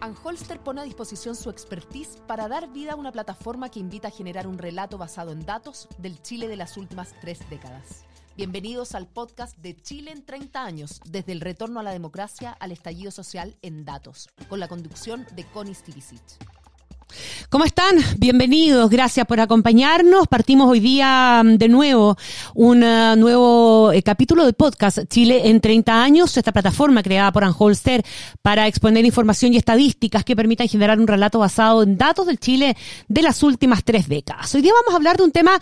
Anholster pone a disposición su expertise para dar vida a una plataforma que invita a generar un relato basado en datos del Chile de las últimas tres décadas. Bienvenidos al podcast de Chile en 30 años, desde el retorno a la democracia al estallido social en datos, con la conducción de Connie Stivicic. ¿Cómo están? Bienvenidos, gracias por acompañarnos. Partimos hoy día mm, de nuevo un uh, nuevo eh, capítulo del podcast Chile en 30 años, esta plataforma creada por Anholster para exponer información y estadísticas que permitan generar un relato basado en datos del Chile de las últimas tres décadas. Hoy día vamos a hablar de un tema,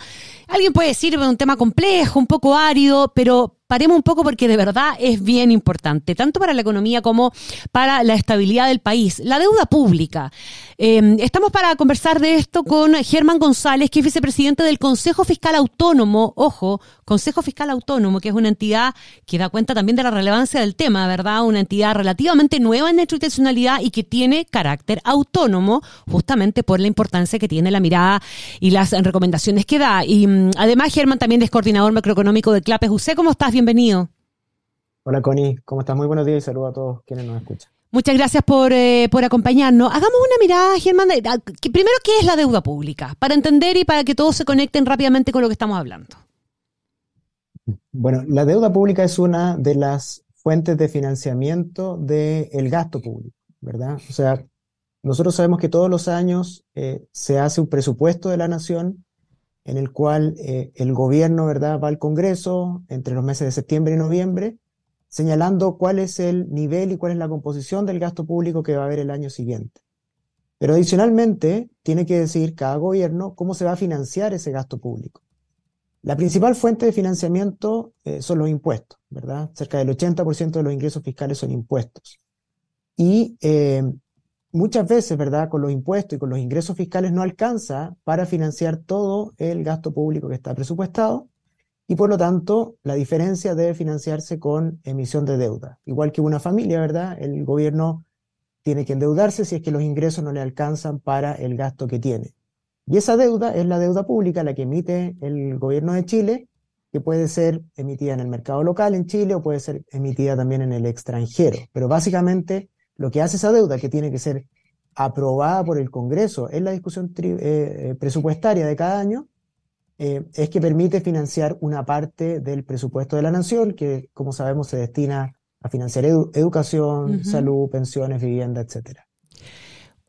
alguien puede decir, un tema complejo, un poco árido, pero paremos un poco porque de verdad es bien importante, tanto para la economía como para la estabilidad del país. La deuda pública. Eh, estamos para conversar de esto con Germán González, que es vicepresidente del Consejo Fiscal Autónomo. Ojo, Consejo Fiscal Autónomo, que es una entidad que da cuenta también de la relevancia del tema, ¿verdad? Una entidad relativamente nueva en nuestra intencionalidad y que tiene carácter autónomo, justamente por la importancia que tiene la mirada y las recomendaciones que da. Y mm, además, Germán también es coordinador macroeconómico de CLAPES UC. ¿Cómo estás? Bienvenido. Hola Connie, ¿cómo estás? Muy buenos días y saludos a todos quienes nos escuchan. Muchas gracias por, eh, por acompañarnos. Hagamos una mirada, Germán. primero, ¿qué es la deuda pública? Para entender y para que todos se conecten rápidamente con lo que estamos hablando. Bueno, la deuda pública es una de las fuentes de financiamiento del gasto público, ¿verdad? O sea, nosotros sabemos que todos los años eh, se hace un presupuesto de la nación en el cual eh, el gobierno ¿verdad? va al Congreso entre los meses de septiembre y noviembre, señalando cuál es el nivel y cuál es la composición del gasto público que va a haber el año siguiente. Pero adicionalmente, tiene que decir cada gobierno cómo se va a financiar ese gasto público. La principal fuente de financiamiento eh, son los impuestos, ¿verdad? Cerca del 80% de los ingresos fiscales son impuestos. Y eh, muchas veces, ¿verdad? Con los impuestos y con los ingresos fiscales no alcanza para financiar todo el gasto público que está presupuestado y por lo tanto la diferencia debe financiarse con emisión de deuda. Igual que una familia, ¿verdad? El gobierno tiene que endeudarse si es que los ingresos no le alcanzan para el gasto que tiene. Y esa deuda es la deuda pública, la que emite el gobierno de Chile, que puede ser emitida en el mercado local en Chile o puede ser emitida también en el extranjero. Pero básicamente lo que hace esa deuda, que tiene que ser aprobada por el Congreso en la discusión eh, eh, presupuestaria de cada año, eh, es que permite financiar una parte del presupuesto de la nación, que como sabemos se destina a financiar educación, salud, pensiones, vivienda, etcétera.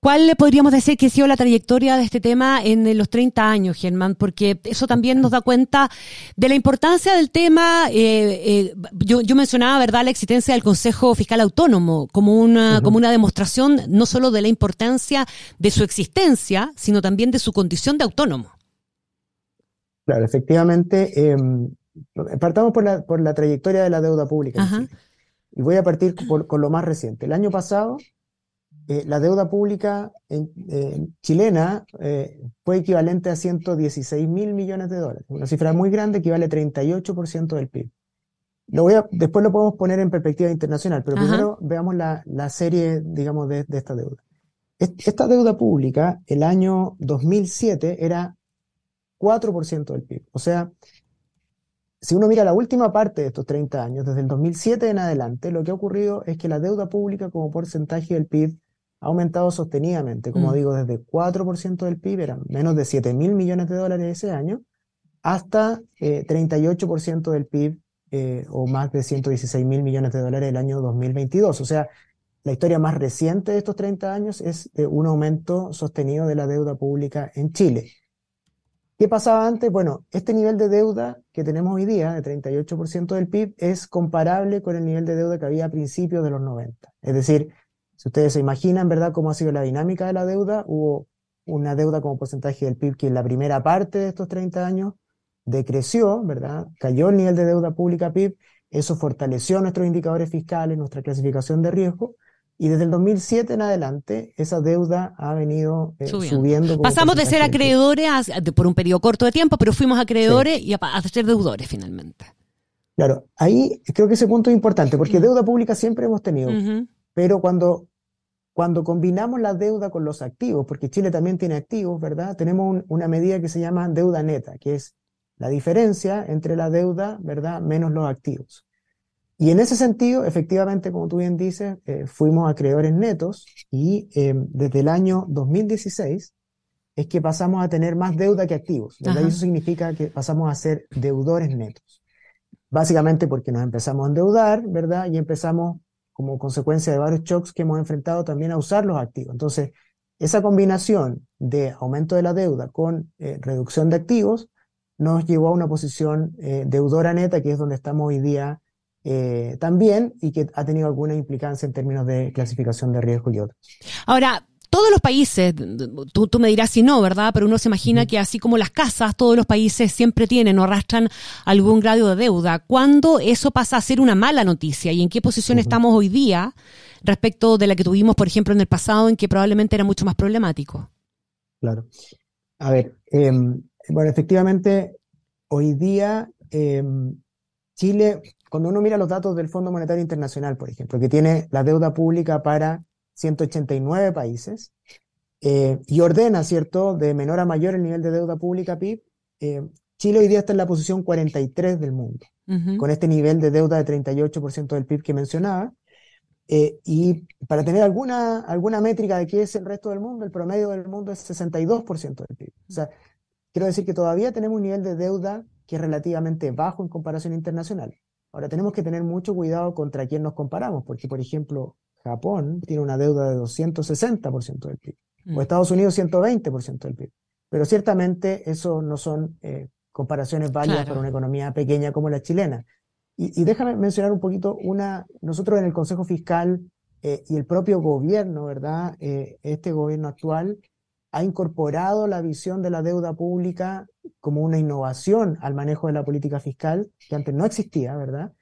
¿Cuál le podríamos decir que ha sido la trayectoria de este tema en los 30 años, Germán? Porque eso también nos da cuenta de la importancia del tema. Eh, eh, yo, mencionaba, ¿verdad?, la existencia del Consejo Fiscal Autónomo como una, como una demostración no solo de la importancia de su existencia, sino también de su condición de autónomo. Claro, efectivamente. Em, partamos por la, por la trayectoria de la deuda pública. Y voy a partir con lo más reciente. El año pasado, eh, la deuda pública chilena eh, fue equivalente a 116 mil millones de dólares, una cifra muy grande, equivale a 38% del PIB. Lo voy a, después lo podemos poner en perspectiva internacional, pero primero veamos la, serie, digamos, de, esta deuda. Esta deuda pública, el año 2007, era 4% del PIB. O sea, si uno mira la última parte de estos 30 años, desde el 2007 en adelante, lo que ha ocurrido es que la deuda pública como porcentaje del PIB ha aumentado sostenidamente, como mm. digo, desde 4% del PIB, eran menos de 7 mil millones de dólares ese año, hasta 38% eh, del PIB eh, o más de 116 mil millones de dólares el año 2022. O sea, la historia más reciente de estos 30 años es de un aumento sostenido de la deuda pública en Chile. ¿Qué pasaba antes? Bueno, este nivel de deuda que tenemos hoy día, de 38% del PIB, es comparable con el nivel de deuda que había a principios de los 90. Es decir, si ustedes se imaginan, ¿verdad?, cómo ha sido la dinámica de la deuda, hubo una deuda como porcentaje del PIB que en la primera parte de estos 30 años decreció, ¿verdad? Cayó el nivel de deuda pública PIB, eso fortaleció nuestros indicadores fiscales, nuestra clasificación de riesgo, y desde el 2007 en adelante esa deuda ha venido eh, subiendo. Pasamos de ser acreedores por un periodo corto de tiempo, pero fuimos acreedores y a, ser deudores finalmente. Claro, ahí creo que ese punto es importante, porque deuda pública siempre hemos tenido. Pero cuando, cuando combinamos la deuda con los activos, porque Chile también tiene activos, ¿verdad? Tenemos una medida que se llama deuda neta, que es la diferencia entre la deuda, ¿verdad?, menos los activos. Y en ese sentido, efectivamente, como tú bien dices, eh, fuimos acreedores netos y eh, desde el año 2016 es que pasamos a tener más deuda que activos. Y eso significa que pasamos a ser deudores netos. Básicamente porque nos empezamos a endeudar, ¿verdad? Y empezamos, como consecuencia de varios shocks que hemos enfrentado, también a usar los activos. Entonces, esa combinación de aumento de la deuda con eh, reducción de activos nos llevó a una posición eh, deudora neta, que es donde estamos hoy día eh, también, y que ha tenido alguna implicancia en términos de clasificación de riesgo y otros. Ahora, todos los países, tú, me dirás si no, ¿verdad? Pero uno se imagina que así como las casas, todos los países siempre tienen o arrastran algún grado de deuda. ¿Cuándo eso pasa a ser una mala noticia? ¿Y en qué posición estamos hoy día respecto de la que tuvimos, por ejemplo, en el pasado, en que probablemente era mucho más problemático? Claro. A ver, em, bueno, efectivamente, hoy día em, Chile, cuando uno mira los datos del Fondo Monetario Internacional, por ejemplo, que tiene la deuda pública para 189 países, eh, y ordena, ¿cierto?, de menor a mayor el nivel de deuda pública PIB, eh, Chile hoy día está en la posición 43 del mundo, con este nivel de deuda de 38% del PIB que mencionaba. Eh, y para tener alguna, alguna métrica de qué es el resto del mundo, el promedio del mundo es 62% del PIB. O sea, quiero decir que todavía tenemos un nivel de deuda que es relativamente bajo en comparación internacional. Ahora tenemos que tener mucho cuidado contra quién nos comparamos, porque por ejemplo, Japón tiene una deuda de 260% del PIB, o mm. Estados Unidos 120% del PIB. Pero ciertamente eso no son eh, comparaciones válidas para una economía pequeña como la chilena. Y, déjame mencionar un poquito una, nosotros en el Consejo Fiscal eh, y el propio gobierno, ¿verdad? Eh, este gobierno actual ha incorporado la visión de la deuda pública como una innovación al manejo de la política fiscal, que antes no existía, ¿verdad?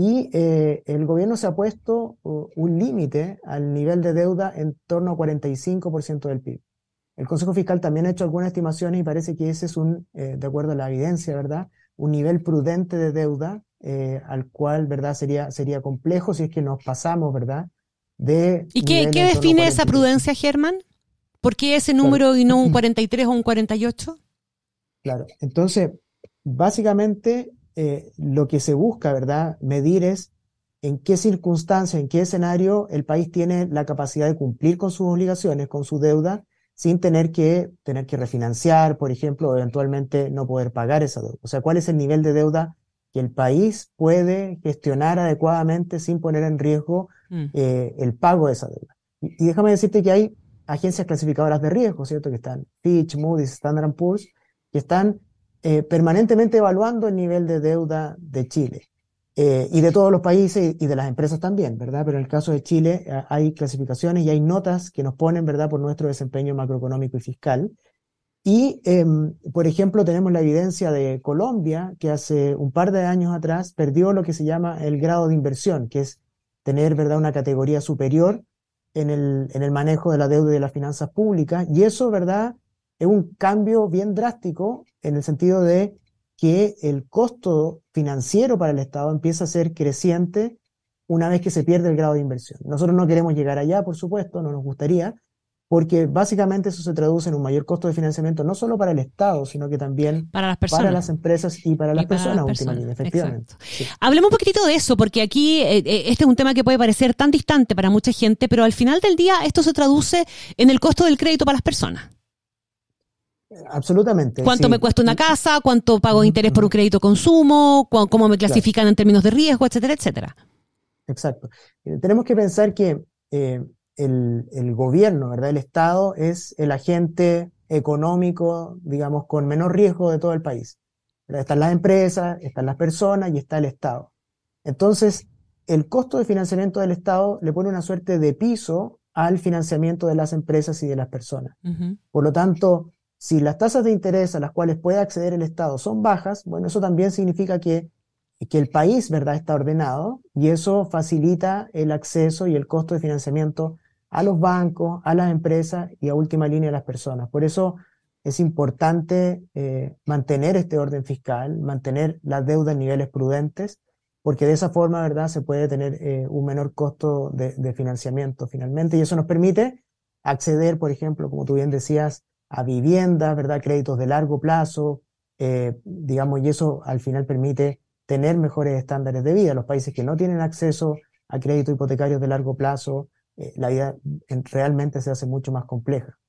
Y eh, el gobierno se ha puesto uh, un límite al nivel de deuda en torno a 45% del PIB. El Consejo Fiscal también ha hecho algunas estimaciones y parece que ese es un, eh, de acuerdo a la evidencia, ¿verdad? Un nivel prudente de deuda eh, al cual, ¿verdad? Sería, sería complejo si es que nos pasamos, ¿verdad? De ¿Y qué, qué define esa prudencia, Germán? ¿Por qué ese número y no un 43 o un 48? Claro, entonces, básicamente eh, lo que se busca, ¿verdad? Medir es en qué circunstancia, en qué escenario el país tiene la capacidad de cumplir con sus obligaciones, con su deuda, sin tener que, tener que refinanciar, por ejemplo, o eventualmente no poder pagar esa deuda. O sea, cuál es el nivel de deuda que el país puede gestionar adecuadamente sin poner en riesgo mm. eh, el pago de esa deuda. Y, y, déjame decirte que hay agencias clasificadoras de riesgo, ¿cierto? Que están Fitch, Moody's, Standard Poor's, que están eh, permanentemente evaluando el nivel de deuda de Chile eh, y de todos los países y de las empresas también, ¿verdad? Pero en el caso de Chile eh, hay clasificaciones y hay notas que nos ponen, ¿verdad?, por nuestro desempeño macroeconómico y fiscal. Y, em, por ejemplo, tenemos la evidencia de Colombia, que hace un par de años atrás perdió lo que se llama el grado de inversión, que es tener, ¿verdad?, una categoría superior en el, en el manejo de la deuda y de las finanzas públicas. Y eso, ¿verdad?, es un cambio bien drástico en el sentido de que el costo financiero para el Estado empieza a ser creciente una vez que se pierde el grado de inversión. Nosotros no queremos llegar allá, por supuesto, no nos gustaría, porque básicamente eso se traduce en un mayor costo de financiamiento, no solo para el Estado, sino que también para las, personas. Para las empresas y para las personas, últimamente, efectivamente. Hablemos un poquitito de eso, porque aquí eh, eh, este es un tema que puede parecer tan distante para mucha gente, pero al final del día esto se traduce en el costo del crédito para las personas. Absolutamente. ¿Cuánto me cuesta una casa? ¿Cuánto pago de interés por un crédito consumo? ¿Cómo me clasifican en términos de riesgo, etcétera, etcétera? Exacto. Eh, tenemos que pensar que eh, el, gobierno, ¿verdad? El Estado es el agente económico, digamos, con menor riesgo de todo el país. Están las empresas, están las personas y está el Estado. Entonces, el costo de financiamiento del Estado le pone una suerte de piso al financiamiento de las empresas y de las personas. Por lo tanto, si las tasas de interés a las cuales puede acceder el Estado son bajas, bueno, eso también significa que, que el país, ¿verdad?, está ordenado y eso facilita el acceso y el costo de financiamiento a los bancos, a las empresas y a última línea a las personas. Por eso es importante eh, mantener este orden fiscal, mantener las deudas en niveles prudentes, porque de esa forma, ¿verdad?, se puede tener eh, un menor costo de, de, financiamiento finalmente y eso nos permite acceder, por ejemplo, como tú bien decías, a viviendas, ¿verdad? Créditos de largo plazo, eh, digamos, y eso al final permite tener mejores estándares de vida. Los países que no tienen acceso a crédito hipotecario de largo plazo, eh, la vida realmente se hace mucho más compleja.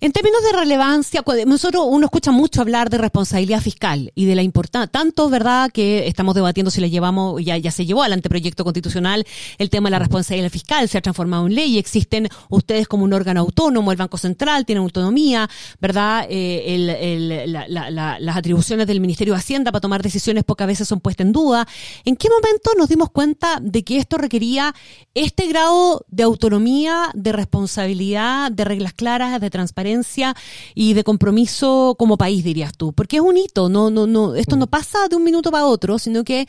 En términos de relevancia, nosotros uno escucha mucho hablar de responsabilidad fiscal y de la importancia, tanto verdad que estamos debatiendo si le llevamos, ya, ya se llevó al anteproyecto constitucional el tema de la responsabilidad fiscal, se ha transformado en ley, existen ustedes como un órgano autónomo, el Banco Central tiene autonomía, verdad, eh, el, el, la, la, las atribuciones del Ministerio de Hacienda para tomar decisiones pocas veces son puestas en duda. ¿En qué momento nos dimos cuenta de que esto requería este grado de autonomía, de responsabilidad, de reglas claras, de transparencia? y de compromiso como país, dirías tú? Porque es un hito, no, no, no, esto no mm. pasa de un minuto para otro, sino que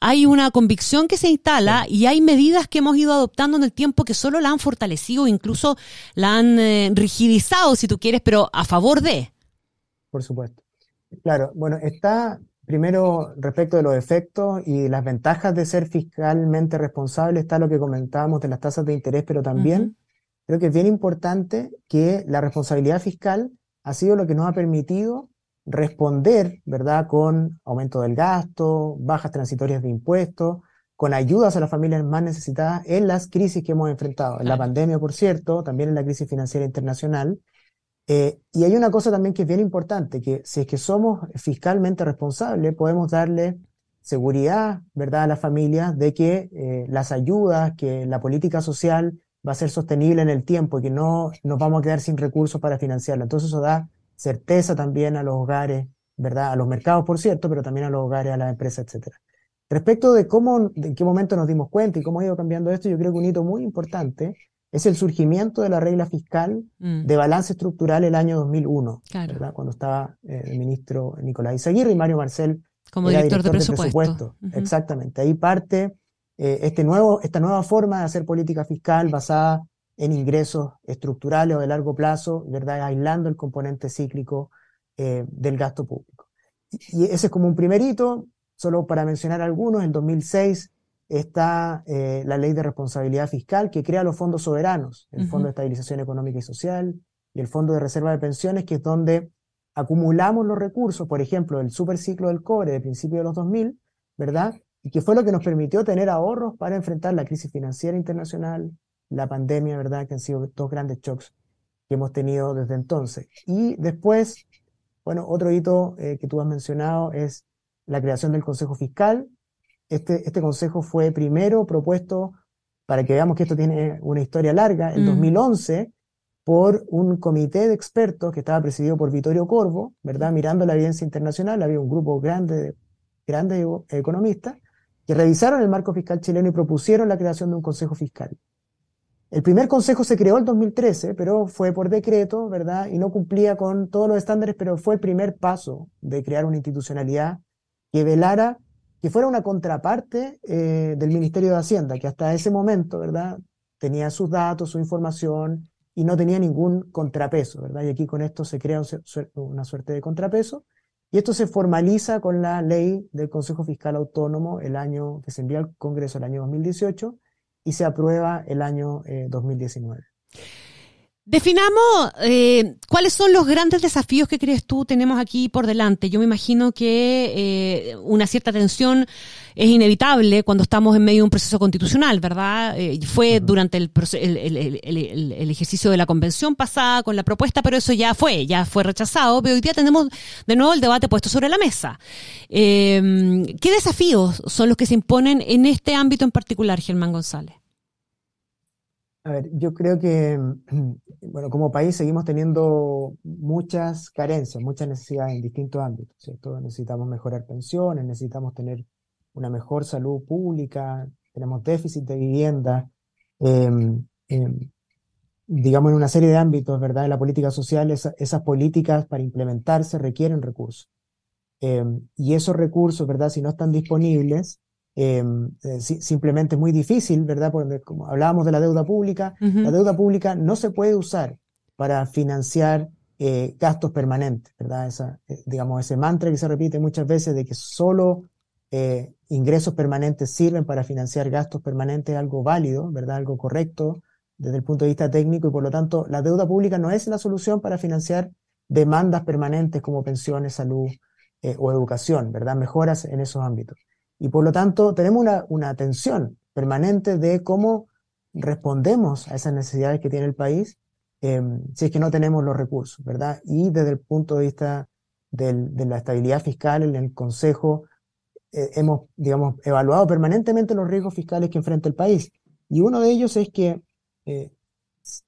hay una convicción que se instala y hay medidas que hemos ido adoptando en el tiempo que solo la han fortalecido, incluso la han eh, rigidizado, si tú quieres, pero a favor de. Por supuesto. Claro, bueno, está primero respecto de los efectos y las ventajas de ser fiscalmente responsable, está lo que comentábamos de las tasas de interés, pero también creo que es bien importante que la responsabilidad fiscal ha sido lo que nos ha permitido responder, ¿verdad?, con aumento del gasto, bajas transitorias de impuestos, con ayudas a las familias más necesitadas en las crisis que hemos enfrentado, en la pandemia, por cierto, también en la crisis financiera internacional. Eh, y hay una cosa también que es bien importante, que si es que somos fiscalmente responsables, podemos darle seguridad, ¿verdad?, a las familias de que eh, las ayudas, que la política social va a ser sostenible en el tiempo y que no nos vamos a quedar sin recursos para financiarla. Entonces eso da certeza también a los hogares, ¿verdad? A los mercados, por cierto, pero también a los hogares, a las empresas, etcétera. Respecto de cómo, en qué momento nos dimos cuenta y cómo ha ido cambiando esto, yo creo que un hito muy importante es el surgimiento de la regla fiscal mm. de balance estructural el año 2001, ¿verdad? Cuando estaba eh, el ministro Nicolás Izaguirre y Mario Marcel como director, de presupuesto. Exactamente. Ahí parte eh, este nuevo, esta nueva forma de hacer política fiscal basada en ingresos estructurales o de largo plazo, ¿verdad? aislando el componente cíclico eh, del gasto público. Y ese es como un primer hito, solo para mencionar algunos, en 2006 está eh, la ley de responsabilidad fiscal que crea los fondos soberanos, el Fondo de Estabilización Económica y Social y el Fondo de Reserva de Pensiones, que es donde acumulamos los recursos, por ejemplo, el superciclo del cobre de principios de los 2000, ¿verdad? Y que fue lo que nos permitió tener ahorros para enfrentar la crisis financiera internacional, la pandemia, ¿verdad? Que han sido dos grandes shocks que hemos tenido desde entonces. Y después, bueno, otro hito eh, que tú has mencionado es la creación del Consejo Fiscal. Este, este consejo fue primero propuesto, para que veamos que esto tiene una historia larga, en 2011 mm. por un comité de expertos que estaba presidido por Vittorio Corvo, ¿verdad? Mirando la evidencia internacional, había un grupo grande, grande de economistas, que revisaron el marco fiscal chileno y propusieron la creación de un consejo fiscal. El primer consejo se creó en 2013, pero fue por decreto, ¿verdad? Y no cumplía con todos los estándares, pero fue el primer paso de crear una institucionalidad que velara, que fuera una contraparte eh, del Ministerio de Hacienda, que hasta ese momento, ¿verdad? Tenía sus datos, su información y no tenía ningún contrapeso, ¿verdad? Y aquí con esto se crea una suerte de contrapeso y esto se formaliza con la ley del Consejo Fiscal Autónomo el año que se envía al Congreso el año 2018 y se aprueba el año 2019. Definamos eh, cuáles son los grandes desafíos que crees tú tenemos aquí por delante. Yo me imagino que eh, una cierta tensión es inevitable cuando estamos en medio de un proceso constitucional, ¿verdad? Eh, fue durante el, el, ejercicio de la convención pasada con la propuesta, pero eso ya fue, ya fue rechazado. Pero hoy día tenemos de nuevo el debate puesto sobre la mesa. ¿Qué desafíos son los que se imponen en este ámbito en particular, Germán González? A ver, yo creo que, bueno, como país seguimos teniendo muchas carencias, muchas necesidades en distintos ámbitos, ¿cierto? Necesitamos mejorar pensiones, necesitamos tener una mejor salud pública, tenemos déficit de vivienda, em, em, digamos, en una serie de ámbitos, ¿verdad? En la política social, esas políticas para implementarse requieren recursos. Em, y esos recursos, ¿verdad? Si no están disponibles, eh, simplemente es muy difícil, ¿verdad? Porque como hablábamos de la deuda pública, la deuda pública no se puede usar para financiar eh, gastos permanentes, ¿verdad? Esa, eh, digamos, ese mantra que se repite muchas veces de que solo ingresos permanentes sirven para financiar gastos permanentes es algo válido, ¿verdad? Algo correcto desde el punto de vista técnico y por lo tanto la deuda pública no es la solución para financiar demandas permanentes como pensiones, salud o educación, ¿verdad? Mejoras en esos ámbitos. Y por lo tanto, tenemos una, una tensión permanente de cómo respondemos a esas necesidades que tiene el país em, si es que no tenemos los recursos, ¿verdad? Y desde el punto de vista del, de la estabilidad fiscal, en el Consejo eh, hemos, digamos, evaluado permanentemente los riesgos fiscales que enfrenta el país. Y uno de ellos es que, eh,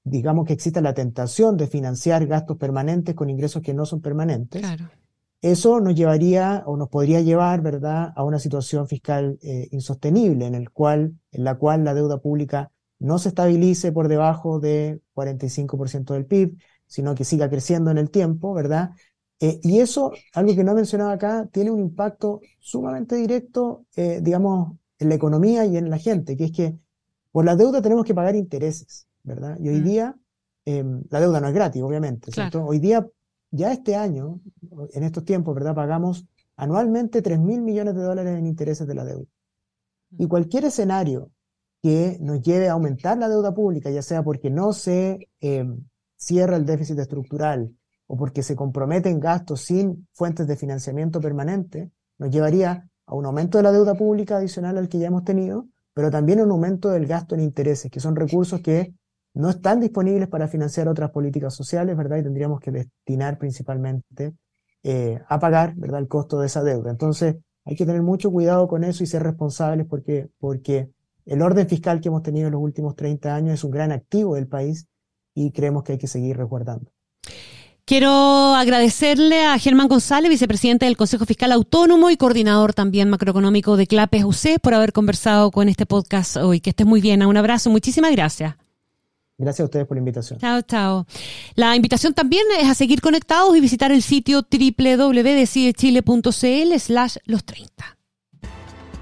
digamos, que exista la tentación de financiar gastos permanentes con ingresos que no son permanentes. Claro. Eso nos llevaría o nos podría llevar, ¿verdad?, a una situación fiscal eh, insostenible en, el cual, en la cual la deuda pública no se estabilice por debajo de 45% del PIB, sino que siga creciendo en el tiempo, ¿verdad? Eh, y eso, algo que no he mencionado acá, tiene un impacto sumamente directo, eh, digamos, en la economía y en la gente, que es que por la deuda tenemos que pagar intereses, ¿verdad? Y hoy mm. día, em, la deuda no es gratis, obviamente, ¿cierto? Hoy día, ya este año, en estos tiempos, ¿verdad? Pagamos anualmente 3 mil millones de dólares en intereses de la deuda. Y cualquier escenario que nos lleve a aumentar la deuda pública, ya sea porque no se em, cierra el déficit estructural o porque se comprometen gastos sin fuentes de financiamiento permanente, nos llevaría a un aumento de la deuda pública adicional al que ya hemos tenido, pero también a un aumento del gasto en intereses, que son recursos que no están disponibles para financiar otras políticas sociales, ¿verdad? Y tendríamos que destinar principalmente eh, a pagar, ¿verdad?, el costo de esa deuda. Entonces, hay que tener mucho cuidado con eso y ser responsables porque, porque el orden fiscal que hemos tenido en los últimos 30 años es un gran activo del país y creemos que hay que seguir resguardando. Quiero agradecerle a Germán González, vicepresidente del Consejo Fiscal Autónomo y coordinador también macroeconómico de CLAPES UC, por haber conversado con este podcast hoy. Que estés muy bien. Un abrazo. Muchísimas gracias. Gracias a ustedes por la invitación. Chao, chao. La invitación también es a seguir conectados y visitar el sitio www.decidechile.cl slash los 30.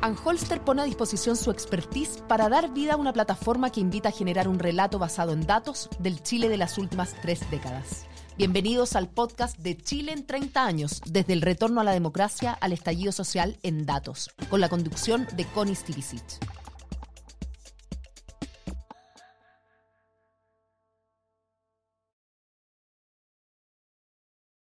Anholster pone a disposición su expertise para dar vida a una plataforma que invita a generar un relato basado en datos del Chile de las últimas tres décadas. Bienvenidos al podcast de Chile en 30 años, desde el retorno a la democracia al estallido social en datos, con la conducción de Connie Stivicic.